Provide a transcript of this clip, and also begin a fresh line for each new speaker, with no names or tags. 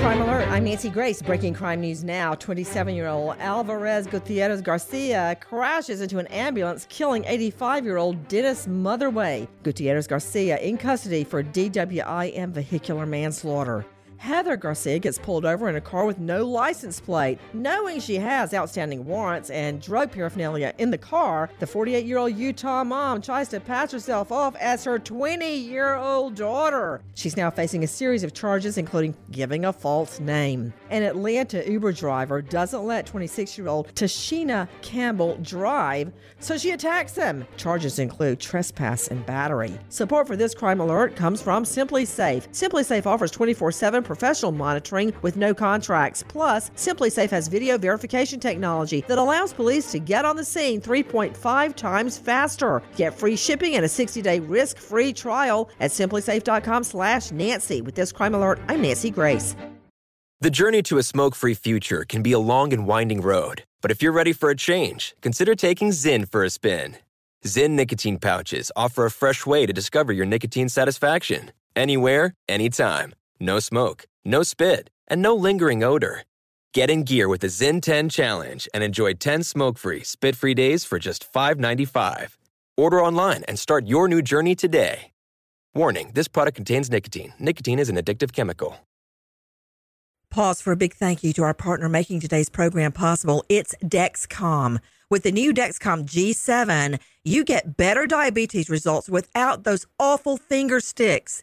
Crime Alert. I'm Nancy Grace. Breaking crime news now. 27 year old Alvarez Gutierrez Garcia crashes into an ambulance, killing 85 year old Dennis Motherway. Gutierrez Garcia in custody for DWI and vehicular manslaughter. Heather Garcia gets pulled over in a car with no license plate. Knowing she has outstanding warrants and drug paraphernalia in the car, the 48 year old Utah mom tries to pass herself off as her 20 year old daughter. She's now facing a series of charges, including giving a false name. An Atlanta Uber driver doesn't let 26 year old Tashina Campbell drive, so she attacks him. Charges include trespass and battery. Support for this crime alert comes from SimpliSafe. Simply Safe offers 24 7 professional monitoring with no contracts. Plus, SimpliSafe has video verification technology that allows police to get on the scene 3.5 times faster. Get free shipping and a 60-day risk-free trial at simplisafe.com/nancy. With this crime alert, I'm Nancy Grace.
The journey to a smoke free future can be a long and winding road, but if you're ready for a change, consider taking Zyn for a spin. Zyn nicotine pouches offer a fresh way to discover your nicotine satisfaction. Anywhere, anytime. No smoke, no spit, and no lingering odor. Get in gear with the Zyn 10 Challenge and enjoy 10 smoke free, spit free days for just $5.95. Order online and start your new journey today. Warning this product contains nicotine. Nicotine is an addictive chemical.
Pause for a big thank you to our partner making today's program possible. It's Dexcom. With the new Dexcom G7, you get better diabetes results without those awful finger sticks.